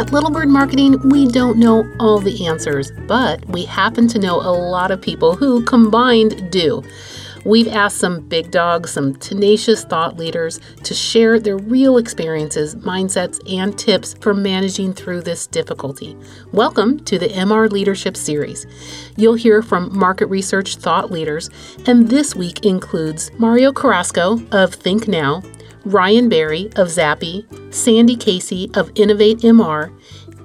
At Little Bird Marketing, we don't know all the answers, but we happen to know a lot of people who combined do. We've asked some big dogs, some tenacious thought leaders to share their real experiences, mindsets, and tips for managing through this difficulty. Welcome to the MR Leadership Series. You'll hear from market research thought leaders, and this week includes Mario Carrasco of Think Now, Ryan Barry of Zappi, Sandy Casey of Innovate MR,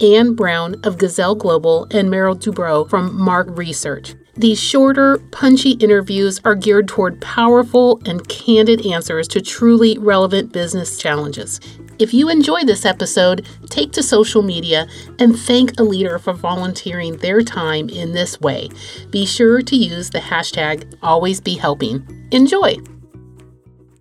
Anne Brown of Gazelle Global, and Merrill Dubrow from M/A/R/C Research. These shorter, punchy interviews are geared toward powerful and candid answers to truly relevant business challenges. If you enjoy this episode, take to social media and thank a leader for volunteering their time in this way. Be sure to use the hashtag AlwaysBeHelping. Enjoy!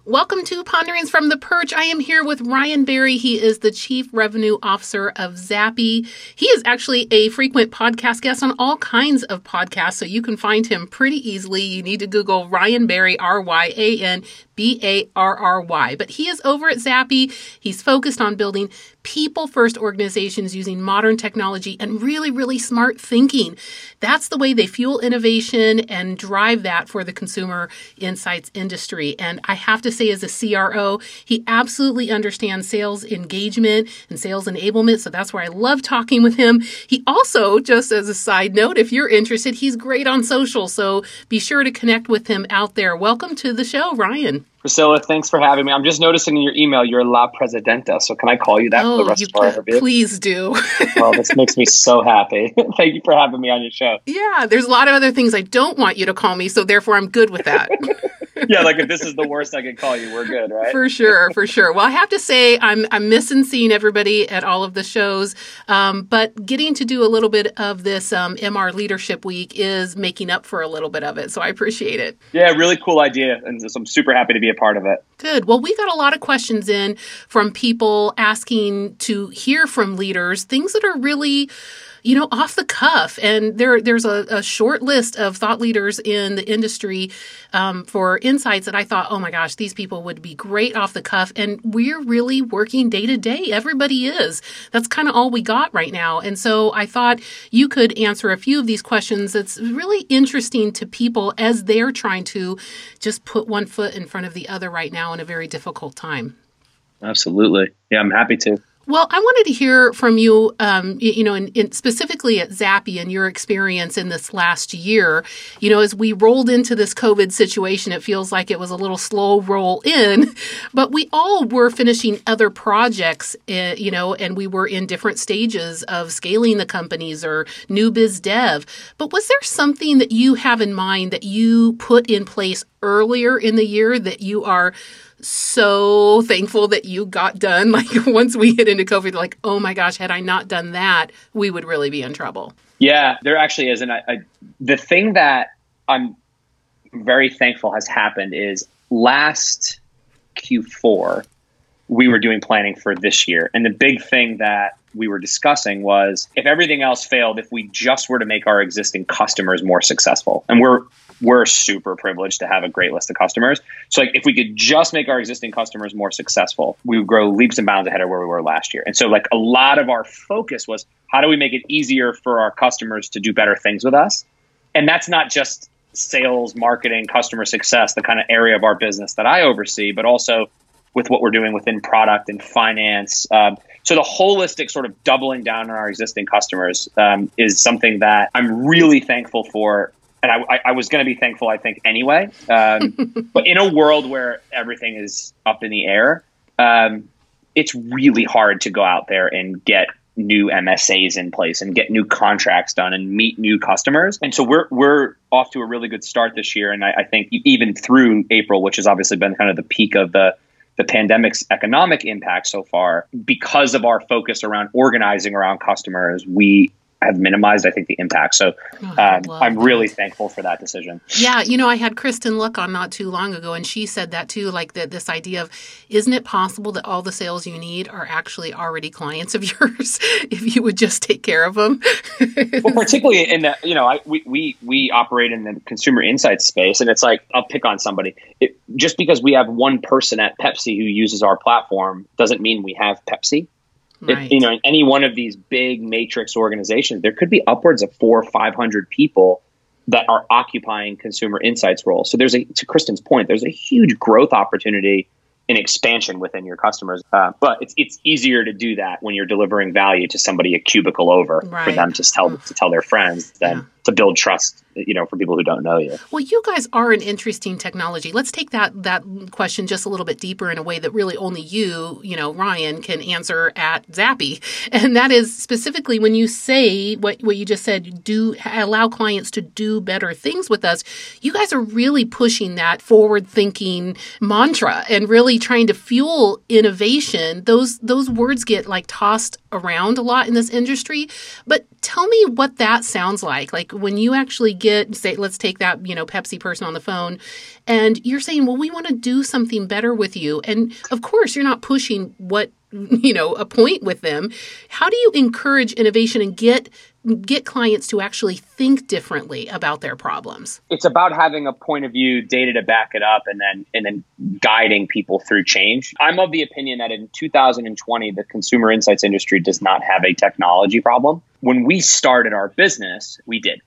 Welcome to Ponderings from the Perch. I am here with Ryan Barry. He is the Chief Revenue Officer of Zappi. He is actually a frequent podcast guest on all kinds of podcasts, so you can find him pretty easily. You need to Google Ryan Barry, R Y A N B A R R Y. But he is over at Zappi. He's focused on building people first organizations using modern technology and really, really smart thinking. That's the way they fuel innovation and drive that for the consumer insights industry. And I have to say, as a CRO, he absolutely understands sales engagement and sales enablement. So that's where I love talking with him. He also, just as a side note, if you're interested, he's great on social. So be sure to connect with him out there. Welcome to the show, Ryan. Priscilla, thanks for having me. I'm just noticing in your email you're La Presidenta, so can I call you that oh, for the oh, rest of our interview? Please do. well, this makes me so happy. Thank you for having me on your show. Yeah, there's a lot of other things I don't want you to call me, so therefore I'm good with that. yeah, like if this is the worst I could call you, we're good, right? For sure, for sure. Well, I have to say I'm I'm missing seeing everybody at all of the shows, um, but getting to do a little bit of this um, MR Leadership Week is making up for a little bit of it. So I appreciate it. Yeah, really cool idea, and so I'm super happy to be a part of it. Good. Well, we got a lot of questions in from people asking to hear from leaders things that are really you know, off the cuff. And there, there's a, a short list of thought leaders in the industry um, for insights that I thought, oh my gosh, these people would be great off the cuff. And we're really working day to day. Everybody is. That's kind of all we got right now. And so I thought you could answer a few of these questions that's really interesting to people as they're trying to just put one foot in front of the other right now in a very difficult time. Absolutely. Yeah, I'm happy to. Well, I wanted to hear from you, um, you, know, in, in specifically at Zappi and your experience in this last year. You know, as we rolled into this COVID situation, it feels like it was a little slow roll in, but we all were finishing other projects, uh, you know, and we were in different stages of scaling the companies or new biz dev. But was there something that you have in mind that you put in place earlier in the year that you are so thankful that you got done. Like once we hit into COVID, like, oh my gosh, had I not done that, we would really be in trouble. Yeah, there actually is. And I, I, the thing that I'm very thankful has happened is last Q4, we were doing planning for this year. And the big thing that we were discussing was if everything else failed, if we just were to make our existing customers more successful. And we're we're super privileged to have a great list of customers. So like if we could just make our existing customers more successful, we would grow leaps and bounds ahead of where we were last year. And so like a lot of our focus was how do we make it easier for our customers to do better things with us? And that's not just sales, marketing, customer success, the kind of area of our business that I oversee, but also with what we're doing within product and finance. Um, so the holistic sort of doubling down on our existing customers um, is something that I'm really thankful for and I, I was going to be thankful, I think, anyway. Um, but in a world where everything is up in the air, um, it's really hard to go out there and get new MSAs in place and get new contracts done and meet new customers. And so we're we're off to a really good start this year. And I, I think even through April, which has obviously been kind of the peak of the the pandemic's economic impact so far, because of our focus around organizing around customers, we have minimized, I think, the impact. So oh, um, I'm really that. thankful for that decision. Yeah, you know, I had Kristin Luck on not too long ago, and she said that too, like that this idea of isn't it possible that all the sales you need are actually already clients of yours if you would just take care of them? well, particularly in the, you know, I, we, we, we operate in the consumer insights space, and it's like, I'll pick on somebody. It, just because we have one person at Pepsi who uses our platform doesn't mean we have Pepsi Right. If, you know, in any one of these big matrix organizations, there could be upwards of four or 500 people that are occupying consumer insights roles. So there's a, to Kristin's point, there's a huge growth opportunity in expansion within your customers. Uh, but it's it's easier to do that when you're delivering value to somebody a cubicle over right. for them to tell to tell their friends than yeah to build trust you know for people who don't know you. Well you guys are an interesting technology. Let's take that that question just a little bit deeper in a way that really only you you know ryan can answer at Zappi. And that is specifically when you say what, what you just said do allow clients to do better things with us you guys are really pushing that forward thinking mantra and really trying to fuel innovation. Those those words get like tossed around a lot in this industry but tell me what that sounds like. Like when you actually get say let's take that you know pepsi person on the phone and you're saying well we want to do something better with you and of course you're not pushing what you know a point with them. How do you encourage innovation and get get clients to actually think differently about their problems. It's about having a point of view data to back it up and then and then guiding people through change. I'm of the opinion that in 2020 the consumer insights industry does not have a technology problem. When we started our business we did.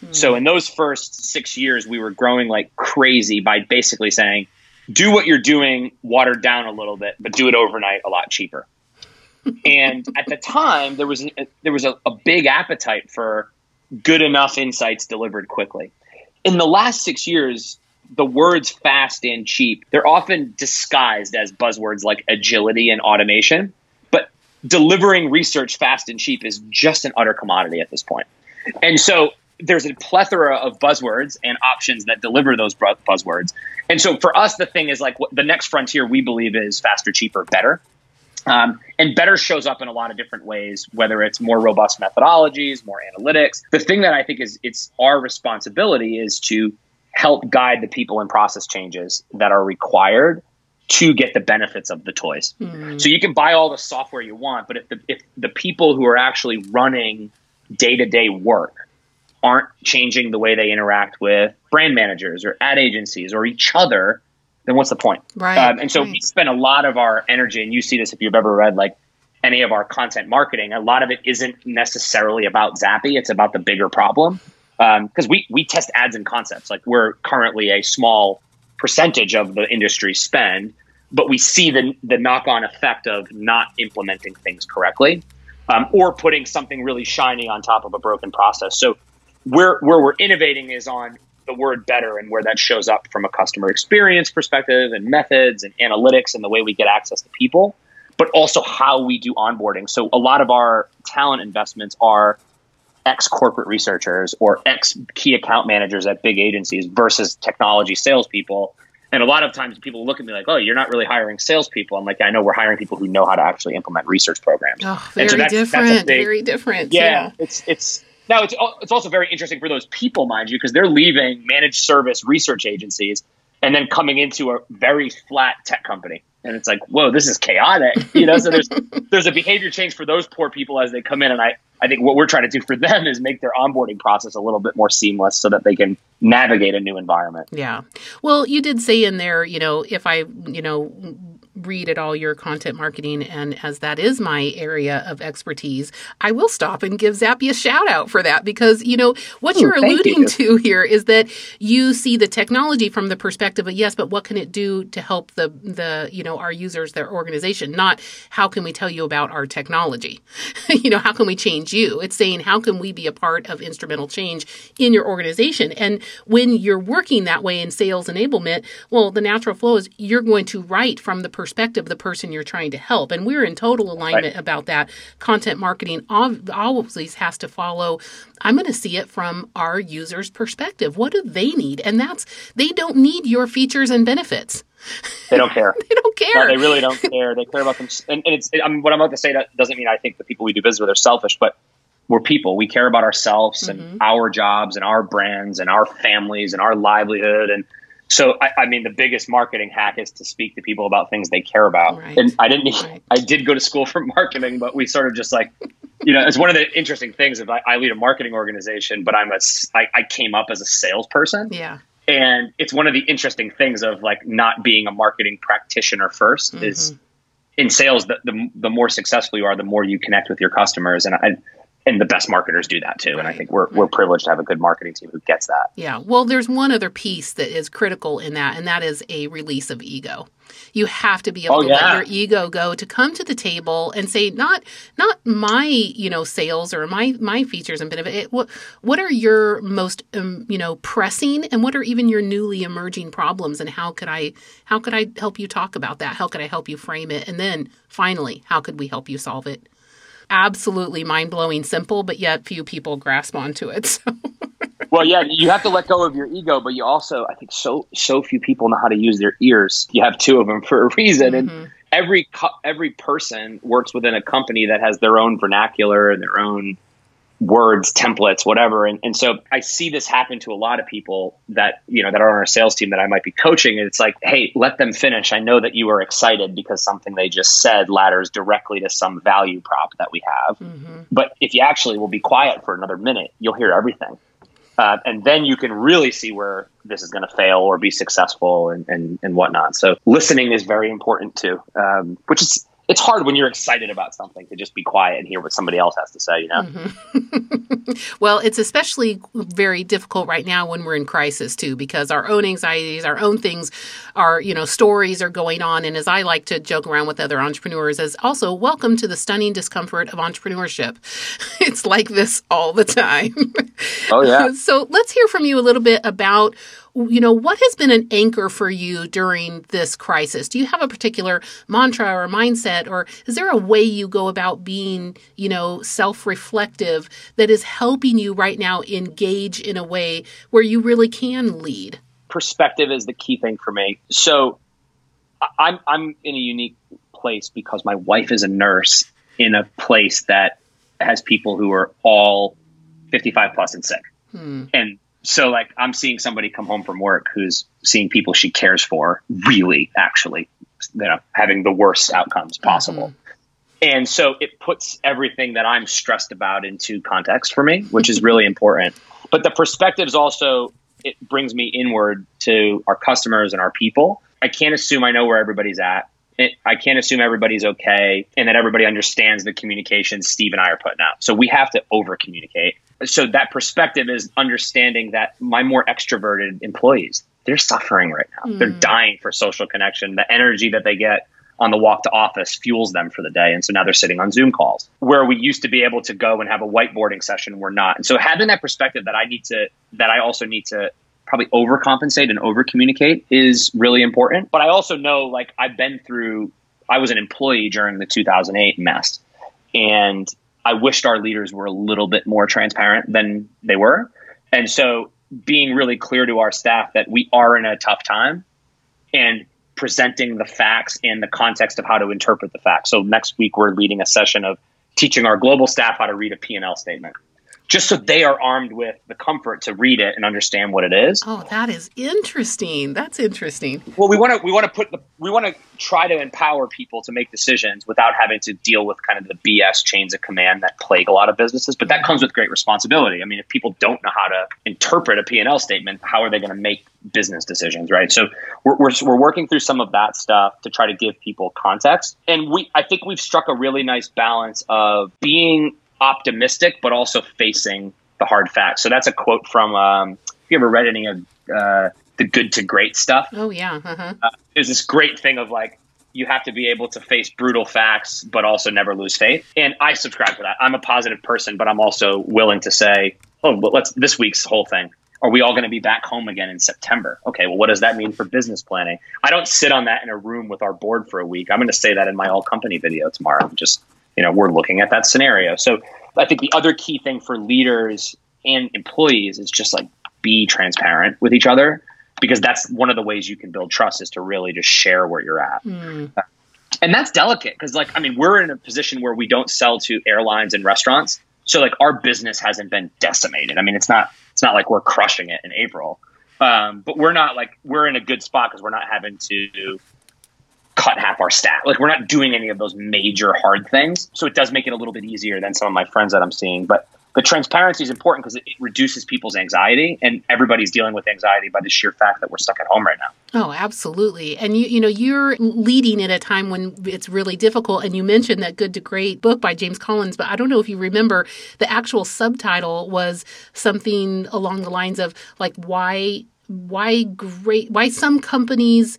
Hmm. so in those first six years we were growing like crazy by basically saying do what you're doing watered down a little bit but do it overnight a lot cheaper and at the time, there was there was a, a big appetite for good enough insights delivered quickly. In the last six years, the words fast and cheap, they're often disguised as buzzwords like agility and automation. But delivering research fast and cheap is just an utter commodity at this point. And so there's a plethora of buzzwords and options that deliver those buzzwords. And so for us, the thing is like the next frontier we believe is faster, cheaper, better. Um, and better shows up in a lot of different ways, whether it's more robust methodologies, more analytics. The thing that I think is it's our responsibility is to help guide the people and process changes that are required to get the benefits of the toys. Mm. So you can buy all the software you want, but if the if the people who are actually running day-to-day work aren't changing the way they interact with brand managers or ad agencies or each other, then what's the point? Right. Um, and so right. we spend a lot of our energy, and you see this if you've ever read like any of our content marketing. A lot of it isn't necessarily about Zappi; it's about the bigger problem. Because um, we we test ads and concepts. Like we're currently a small percentage of the industry spend, but we see the the knock on effect of not implementing things correctly, um, or putting something really shiny on top of a broken process. So where where we're innovating is on the word better and where that shows up from a customer experience perspective and methods and analytics and the way we get access to people, but also how we do onboarding. So a lot of our talent investments are ex corporate researchers or ex key account managers at big agencies versus technology salespeople. And a lot of times people look at me like, oh, you're not really hiring salespeople. I'm like, I know we're hiring people who know how to actually implement research programs. Oh, very so that's, different. That's big, very different. Yeah, yeah, It's, it's, now, it's oh, it's also very interesting for those people, mind you, because they're leaving managed service research agencies and then coming into a very flat tech company. And it's like, whoa, this is chaotic, you know. So there's there's a behavior change for those poor people as they come in, and I I think what we're trying to do for them is make their onboarding process a little bit more seamless so that they can navigate a new environment. Yeah. Well, you did say in there, you know, if I, you know, read at all your content marketing, and as that is my area of expertise, I will stop and give Zappi a shout out for that because you know what Ooh, you're alluding you. to here is that you see the technology from the perspective of yes, but what can it do to help the the you know our users, their organization? Not how can we tell you about our technology? you know how can we change you? It's saying how can we be a part of instrumental change in your organization? And when you're working that way in sales enablement, well, the natural flow is you're going to write from the perspective perspective of the person you're trying to help. And we're in total alignment right. about that. Content marketing always has to follow. I'm going to see it from our user's perspective. What do they need? And that's, they don't need your features and benefits. They don't care. they don't care. No, they really don't care. They care about them. And, and it's, I mean, what I'm about to say that doesn't mean I think the people we do business with are selfish, but we're people. We care about ourselves mm-hmm. and our jobs and our brands and our families and our livelihood. And so I, I, mean, the biggest marketing hack is to speak to people about things they care about. Right. And I didn't. Right. I did go to school for marketing, but we sort of just like, you know, it's one of the interesting things. If I, I lead a marketing organization, but I'm a, I, I came up as a salesperson. Yeah. And it's one of the interesting things of like not being a marketing practitioner 1st mm-hmm. is in sales, the, the, the more successful you are, the more you connect with your customers. And I, and the best marketers do that too. Right. And I think we're, we're privileged to have a good marketing team who gets that. Yeah. Well, there's one other piece that is critical in that, and that is a release of ego. You have to be able oh, to yeah. let your ego go to come to the table and say, not not my you know sales or my my features and benefit. What what are your most um, you know pressing, and what are even your newly emerging problems, and how could I how could I help you talk about that? How could I help you frame it? And then finally, how could we help you solve it? Absolutely mind blowing simple, but yet few people grasp onto it. So. well, yeah, you have to let go of your ego, but you also, I think, so so few people know how to use their ears. You have two of them for a reason, mm-hmm. and every every person works within a company that has their own vernacular and their own words, templates, whatever. And, and so I see this happen to a lot of people that, you know, that are on our sales team that I might be coaching. And it's like, hey, let them finish. I know that you are excited because something they just said ladders directly to some value prop that we have. Mm-hmm. But if you actually will be quiet for another minute, you'll hear everything. Uh, and then you can really see where this is going to fail or be successful and, and, and whatnot. So listening is very important too, um, which is it's hard when you're excited about something to just be quiet and hear what somebody else has to say, you know? Mm-hmm. well, it's especially very difficult right now when we're in crisis too, because our own anxieties, our own things our, you know, stories are going on. And as I like to joke around with other entrepreneurs, as also welcome to the stunning discomfort of entrepreneurship. it's like this all the time. Oh, yeah. so let's hear from you a little bit about you know, what has been an anchor for you during this crisis? Do you have a particular mantra or mindset, or is there a way you go about being, you know, self reflective that is helping you right now engage in a way where you really can lead? Perspective is the key thing for me. So I'm, I'm in a unique place because my wife is a nurse in a place that has people who are all 55 plus and sick. Hmm. And so like I'm seeing somebody come home from work who's seeing people she cares for really actually you know having the worst outcomes possible. Mm-hmm. And so it puts everything that I'm stressed about into context for me, which is really important. But the perspectives also it brings me inward to our customers and our people. I can't assume I know where everybody's at. It, I can't assume everybody's okay and that everybody understands the communication Steve and I are putting out. So we have to over communicate so that perspective is understanding that my more extroverted employees they're suffering right now. Mm. they're dying for social connection. The energy that they get on the walk to office fuels them for the day. And so now they're sitting on zoom calls where we used to be able to go and have a whiteboarding session we're not. And so having that perspective that i need to that i also need to probably overcompensate and over communicate is really important. But i also know like i've been through i was an employee during the 2008 mess. And I wished our leaders were a little bit more transparent than they were. And so being really clear to our staff that we are in a tough time and presenting the facts in the context of how to interpret the facts. So next week we're leading a session of teaching our global staff how to read a P&L statement just so they are armed with the comfort to read it and understand what it is. Oh, that is interesting. That's interesting. Well, we want to we want to put the we want to try to empower people to make decisions without having to deal with kind of the BS chains of command that plague a lot of businesses, but that comes with great responsibility. I mean, if people don't know how to interpret a P&L statement, how are they going to make business decisions, right? So we're, we're, we're working through some of that stuff to try to give people context. And we I think we've struck a really nice balance of being optimistic, but also facing the hard facts. So that's a quote from. Um, have you ever read any of uh, the Good to Great stuff? Oh yeah. Uh-huh. Uh, there's this great thing of like you have to be able to face brutal facts, but also never lose faith. And I subscribe to that. I'm a positive person, but I'm also willing to say, oh, well, let's this week's whole thing. Are we all going to be back home again in September? Okay, well, what does that mean for business planning? I don't sit on that in a room with our board for a week. I'm going to say that in my all company video tomorrow. Just you know, we're looking at that scenario. So I think the other key thing for leaders and employees is just like be transparent with each other because that's one of the ways you can build trust is to really just share where you're at. Mm. And that's delicate because like I mean we're in a position where we don't sell to airlines and restaurants. So like our business hasn't been decimated. I mean it's not it's not like we're crushing it in April. Um, but we're not like we're in a good spot because we're not having to cut half our staff. Like we're not doing any of those major hard things. So it does make it a little bit easier than some of my friends that I'm seeing. But the transparency is important because it, it, reduces people's anxiety and everybody's dealing with anxiety by the sheer fact that we're stuck at home right now oh absolutely and you you know you're leading at a time when it's really difficult and you mentioned that good to great book by james collins but i don't know if you remember the actual subtitle was something along the lines of like why why great why some companies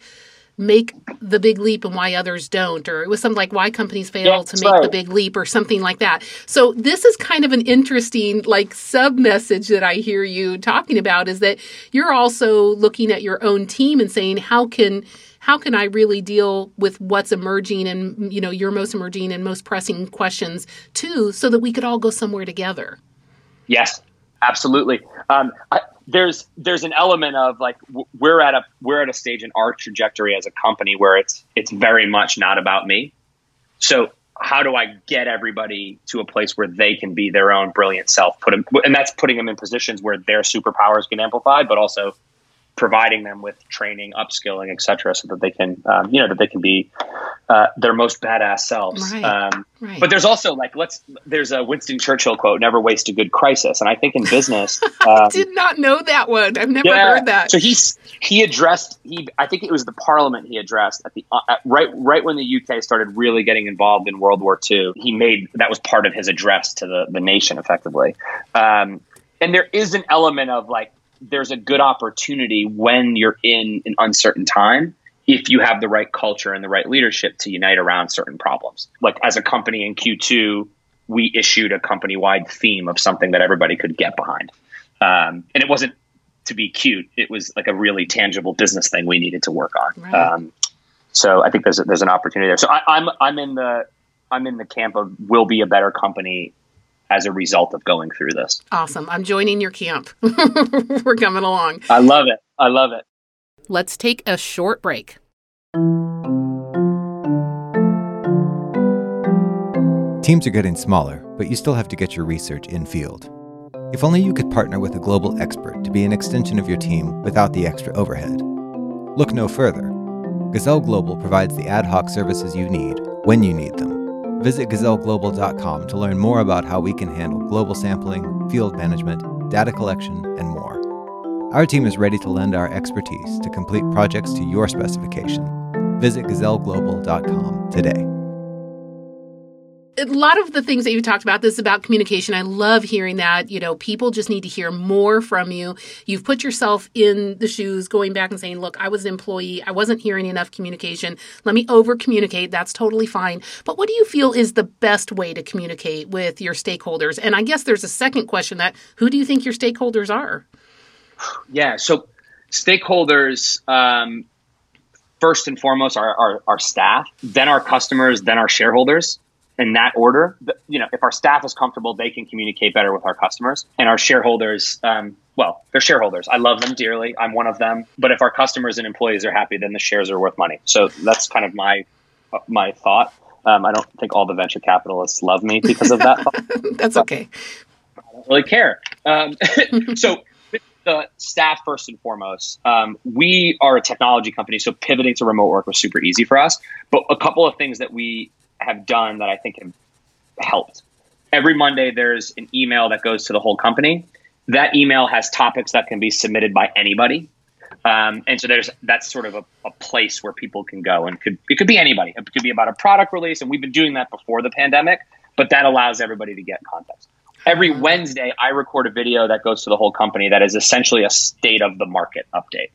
make the big leap and why others don't or it was something like why companies fail yeah, to make right. the big leap or something like that. So this is kind of an interesting like sub message that i hear you talking about is that you're also looking at your own team and saying how can how can i really deal with what's emerging and you know your most emerging and most pressing questions too so that we could all go somewhere together? Yes absolutely um, I, there's there's an element of like we're at a we're at a stage in our trajectory as a company where it's it's very much not about me. So how do I get everybody to a place where they can be their own brilliant self? Put them, and that's putting them in positions where their superpowers get amplified, but also providing them with training, upskilling, etc., so that they can, um, you know, that they can be uh, their most badass selves. Right. Um, right. But there's also like, let's. There's a Winston Churchill quote: "Never waste a good crisis." And I think in business, um, I did not know that one. I've never yeah, heard that. So he's he addressed he. I think it was the Parliament he addressed at the uh, at, right right when the UK started really getting involved in World War II. He made that was part of his address to the the nation, effectively. Um, and there is an element of like there's a good opportunity when you're in an uncertain time if you have the right culture and the right leadership to unite around certain problems. Like as a company in Q2, we issued a company wide theme of something that everybody could get behind. Um, and it wasn't to be cute, it was like a really tangible business thing we needed to work on. Right. Um, so I think there's a, there's an opportunity there. So I, I'm I'm in the I'm in the camp of will be a better company as a result of going through this. Awesome. I'm joining your camp. We're coming along. I love it. I love it. Let's take a short break. Teams are getting smaller, but you still have to get your research in field. If only you could partner with a global expert to be an extension of your team without the extra overhead. Look no further. Gazelle Global provides the ad hoc services you need when you need them Visit gazelleglobal.com to learn more about how we can handle global sampling, field management, data collection, and more. Our team is ready to lend our expertise to complete projects to your specification. Visit gazelleglobal.com today a lot of the things that you talked about this is about communication. I love hearing that you know people just need to hear more from you. You've put yourself in the shoes going back and saying look i was an employee. I wasn't hearing enough communication. Let me over communicate that's totally fine. But what do you feel is the best way to communicate with your stakeholders? And i guess there's a second question that who do you think your stakeholders are? Yeah so stakeholders um, first and foremost are our, our staff then our customers then our shareholders in that order. You know, if our staff is comfortable, they can communicate better with our customers and our shareholders. Um, well, they're shareholders. I love them dearly. I'm one of them. But if our customers and employees are happy, then the shares are worth money. So that's kind of my my thought. Um, I don't think all the venture capitalists love me because of that. that's okay. I don't really care. Um, so the staff first and foremost. Um, we are a technology company, so pivoting to remote work was super easy for us. But a couple of things that we have done that I think have helped. Every Monday, there's an email that goes to the whole company. That email has topics that can be submitted by anybody. Um, and so there's that's sort of a, a, place where people can go and could it could be anybody. It could be about a product release, and we've been doing that before the pandemic, but that allows everybody to get context. Every Wednesday, I record a video that goes to the whole company that is essentially a state of the market update.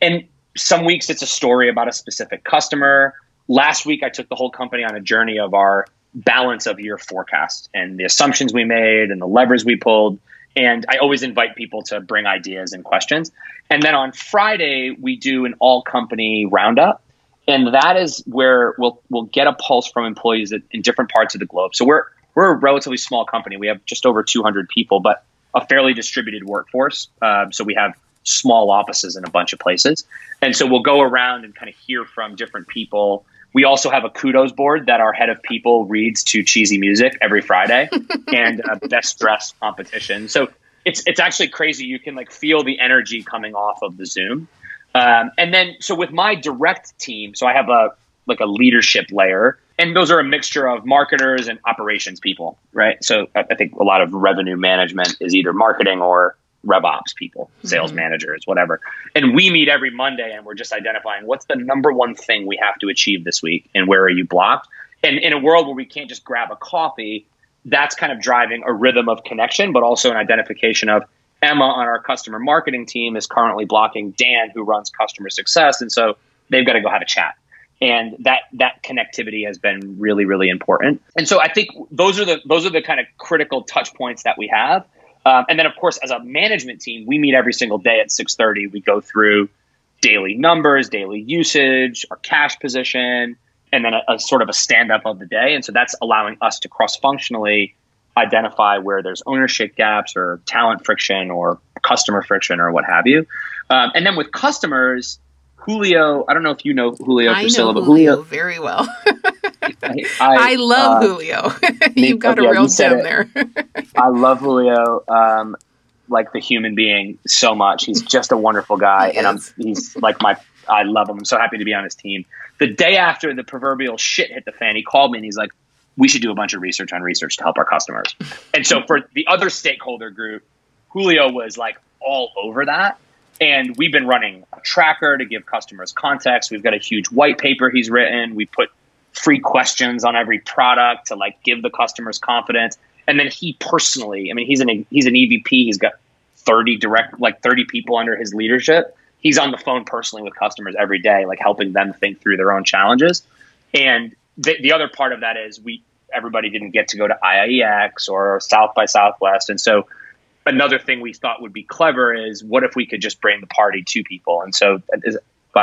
And some weeks it's a story about a specific customer last week I took the whole company on a journey of our balance of year forecast and the assumptions we made and the levers we pulled. And I always invite people to bring ideas and questions. And then on Friday, we do an all company roundup. And that is where we'll, we'll get a pulse from employees in different parts of the globe. So we're, we're a relatively small company. We have just over 200 people, but a fairly distributed workforce. Uh, so we have small offices in a bunch of places. And so we'll go around and kind of hear from different people we also have a kudos board that our head of people reads to cheesy music every Friday and a best dress competition. So it's it's actually crazy. You can like feel the energy coming off of the Zoom. Um, and then so with my direct team, so I have a like a leadership layer. and those are a mixture of marketers and operations people, right? So I, I think a lot of revenue management is either marketing or rev ops people, sales mm-hmm. managers, whatever. And we meet every Monday and we're just identifying what's the number one thing we have to achieve this week and where are you blocked? And in a world where we can't just grab a coffee, that's kind of driving a rhythm of connection, but also an identification of Emma on our customer marketing team is currently blocking Dan, who runs customer success. And so they've got to go have a chat. And that that connectivity has been really, really important. And so I think those are the those are the kind of critical touch points that we have. Um, and then, of course, as a management team, we meet every single day at 6:30. We go through daily numbers, daily usage, our cash position, and then a, a sort of a stand up of the day. And so that's allowing us to cross functionally identify where there's ownership gaps or talent friction or customer friction or what have you. Um, and then with customers, Julio, I don't know if you know Julio I Priscilla, know Julio, Julio very well. I, I, love uh, Julio. You've got a real gem there. I love Julio, um, like the human being, so much. He's just a wonderful guy, and I'm he's like my. I love him. I'm so happy to be on his team. The day after the proverbial shit hit the fan, he called me and he's like, "We should do a bunch of research on research to help our customers." and so for the other stakeholder group, Julio was like all over that. And we've been running a tracker to give customers context. We've got a huge white paper he's written. We put free questions on every product to like give the customers confidence. And then he personally, I mean, he's an he's an EVP. He's got 30 direct like 30 people under his leadership. He's on the phone personally with customers every day, like helping them think through their own challenges. And the, the other part of that is we everybody didn't get to go to IIEX or South by Southwest, and so another thing we thought would be clever is what if we could just bring the party to people? And so uh,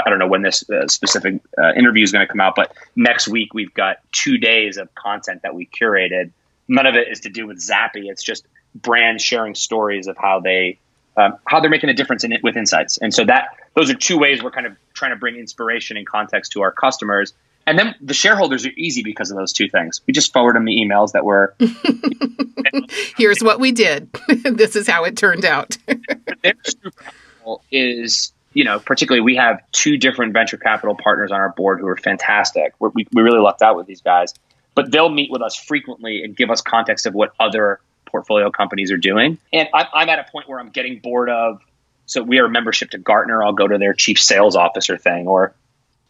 I don't know when this uh, specific uh, interview is going to come out, but next week we've got two days of content that we curated. None of it is to do with Zappi. It's just brands sharing stories of how they um, how they're making a difference in it with insights. And so that those are two ways we're kind of trying to bring inspiration and context to our customers. And then the shareholders are easy because of those two things. We just forward them the emails that were. Here's what we did. this is how it turned out. Their super is, you know, particularly we have two different venture capital partners on our board who are fantastic. We're, we we really lucked out with these guys, but they'll meet with us frequently and give us context of what other portfolio companies are doing. And I'm, I'm at a point where I'm getting bored of. So we are a membership to Gartner. I'll go to their chief sales officer thing, or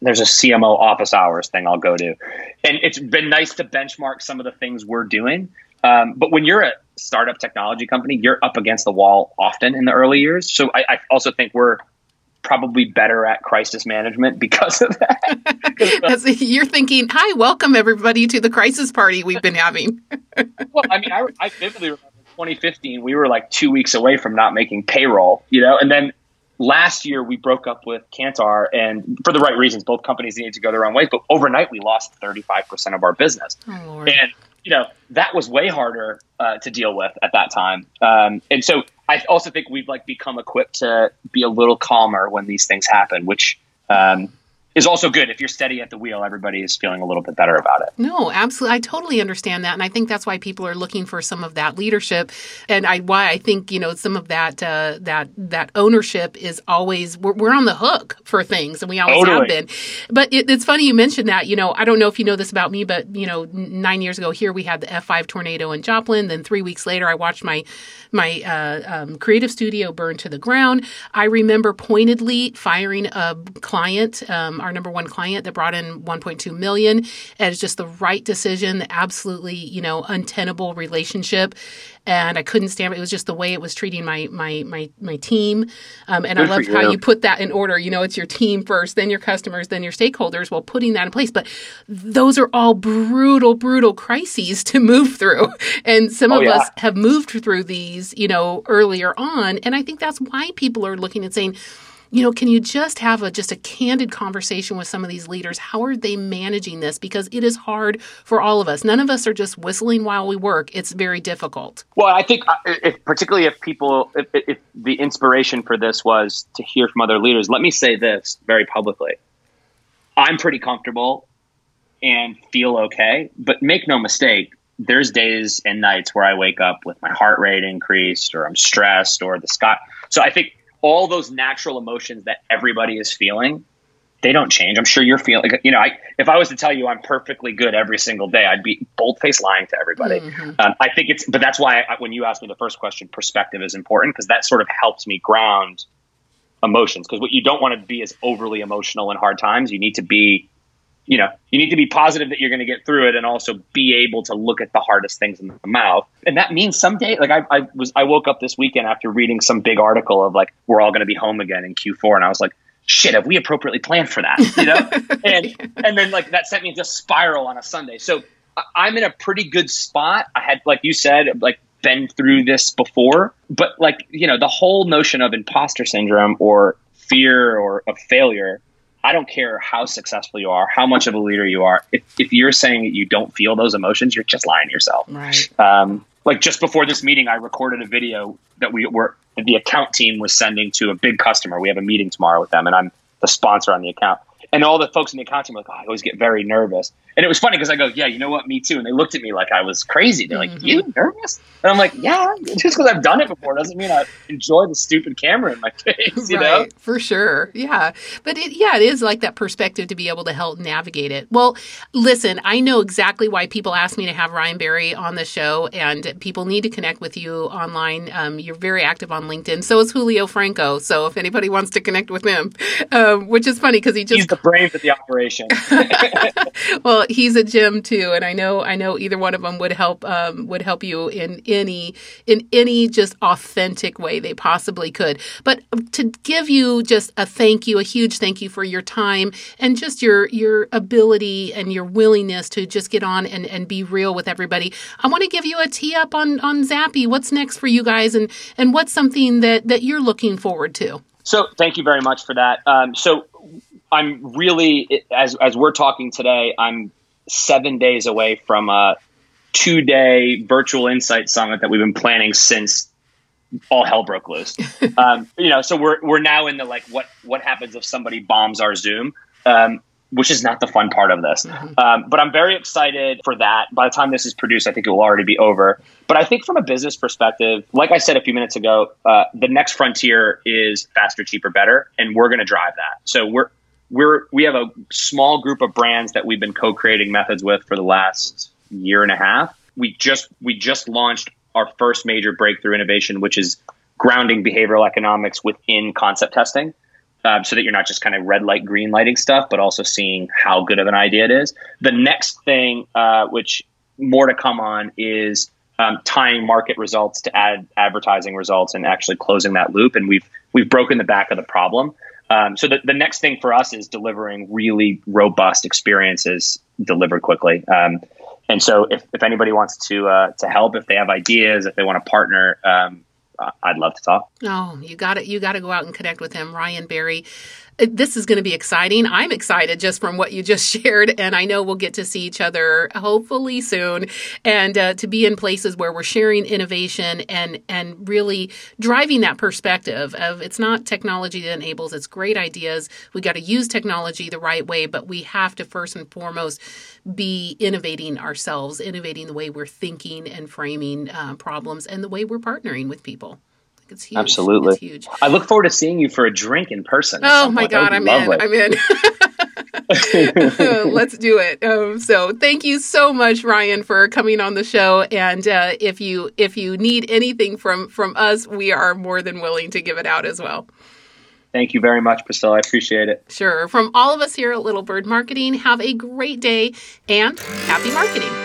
there's a CMO office hours thing I'll go to. And it's been nice to benchmark some of the things we're doing. Um, but when you're a startup technology company, you're up against the wall often in the early years. So I, I also think we're probably better at crisis management because of that. you're thinking, hi, welcome everybody to the crisis party we've been having. well, I mean, I, I vividly remember 2015, we were like two weeks away from not making payroll, you know, and then last year we broke up with Kantar, and for the right reasons, both companies needed to go their own ways. But overnight, we lost 35% of our business, oh, and you know that was way harder uh, to deal with at that time. Um, and so I also think we've like become equipped to be a little calmer when these things happen, which um, is also good. If you're steady at the wheel, everybody is feeling a little bit better about it. No, absolutely. I totally understand that. And I think that's why people are looking for some of that leadership. And I, why I think, you know, some of that, uh, that, that ownership is always, we're, we're on the hook for things and we always totally. have been. But it, it's funny you mentioned that, you know, I don't know if you know this about me, but, you know, nine years ago here we had the F5 tornado in Joplin. Then three weeks later, I watched my, my uh, um, creative studio burn to the ground. I remember pointedly firing a client, um, our number one client that brought in 1.2 million as just the right decision, the absolutely, you know, untenable relationship. And I couldn't stand it. It was just the way it was treating my my my my team. Um, and Good I love how you put that in order. You know, it's your team first, then your customers, then your stakeholders while putting that in place. But those are all brutal, brutal crises to move through. And some oh, of yeah. us have moved through these, you know, earlier on. And I think that's why people are looking and saying, you know, can you just have a just a candid conversation with some of these leaders? How are they managing this? Because it is hard for all of us. None of us are just whistling while we work. It's very difficult. Well, I think uh, if, particularly if people, if, if the inspiration for this was to hear from other leaders, let me say this very publicly. I'm pretty comfortable and feel okay, but make no mistake, there's days and nights where I wake up with my heart rate increased or I'm stressed or the sky. So I think all those natural emotions that everybody is feeling they don't change. I'm sure you're feeling, you know, I, if I was to tell you I'm perfectly good every single day, I'd be bold faced lying to everybody. Mm-hmm. Um, I think it's, but that's why I, when you asked me the first question, perspective is important because that sort of helps me ground emotions. Because what you don't want to be is overly emotional in hard times. You need to be, you know, you need to be positive that you're going to get through it and also be able to look at the hardest things in the mouth. And that means someday, like I, I was, I woke up this weekend after reading some big article of like, we're all going to be home again in Q4. And I was like, shit, have we appropriately planned for that? You know? and, and then like that sent me into spiral on a Sunday. So I'm in a pretty good spot. I had, like you said, like been through this before, but like, you know, the whole notion of imposter syndrome or fear or of failure I don't care how successful you are, how much of a leader you are. If, if you're saying that you don't feel those emotions, you're just lying to yourself. Right. Um, like just before this meeting, I recorded a video that we were that the account team was sending to a big customer. We have a meeting tomorrow with them, and I'm the sponsor on the account. And all the folks in the account team were like, oh, I always get very nervous. And it was funny because I go, yeah, you know what, me too. And they looked at me like I was crazy. They're like, mm-hmm. you nervous? And I'm like, yeah, just because I've done it before doesn't mean I enjoy the stupid camera in my face, you right, know? For sure. Yeah. But it, yeah, it is like that perspective to be able to help navigate it. Well, listen, I know exactly why people ask me to have Ryan Barry on the show, and people need to connect with you online. Um, you're very active on LinkedIn. So is Julio Franco. So if anybody wants to connect with him, um, which is funny because he just. He's the brains of the operation. well, he's a gym too, and I know I know either one of them would help um, would help you in any in any just authentic way they possibly could. But to give you just a thank you, a huge thank you for your time and just your your ability and your willingness to just get on and, and be real with everybody. I want to give you a tee up on on Zappi. What's next for you guys, and and what's something that that you're looking forward to? So thank you very much for that. Um, so I'm really as as we're talking today, I'm seven days away from a two day virtual insight summit that we've been planning since all hell broke loose. um, you know, so we're we're now in the like what what happens if somebody bombs our Zoom. Um, which is not the fun part of this. Mm-hmm. Um, but I'm very excited for that. By the time this is produced, I think it will already be over. But I think from a business perspective, like I said a few minutes ago, uh, the next frontier is faster, cheaper, better, and we're going to drive that. So we're we're we have a small group of brands that we've been co-creating methods with for the last year and a half. We just we just launched our first major breakthrough innovation, which is grounding behavioral economics within concept testing, um, so that you're not just kind of red light, green lighting stuff, but also seeing how good of an idea it is. The next thing, uh, which more to come on, is um, tying market results to ad advertising results and actually closing that loop. And we've we've broken the back of the problem. Um, so the, the next thing for us is delivering really robust experiences delivered quickly. Um, and so if, if anybody wants to uh, to help, if they have ideas, if they want to partner, um, I'd love to talk. Oh, you got it. You got to go out and connect with him, Ryan Barry this is going to be exciting. I'm excited just from what you just shared, and I know we'll get to see each other hopefully soon, and uh, to be in places where we're sharing innovation and and really driving that perspective of it's not technology that enables, it's great ideas. We got to use technology the right way, but we have to first and foremost be innovating ourselves, innovating the way we're thinking and framing uh, problems, and the way we're partnering with people. It's huge. Absolutely. It's huge. I look forward to seeing you for a drink in person. Oh my God, I'm lovely. in. I'm in. Let's do it. Um, so thank you so much, Ryan, for coming on the show. And uh, if you if you need anything from from us, we are more than willing to give it out as well. Thank you very much, Priscilla. I appreciate it. Sure. From all of us here at Little Bird Marketing, have a great day and happy marketing.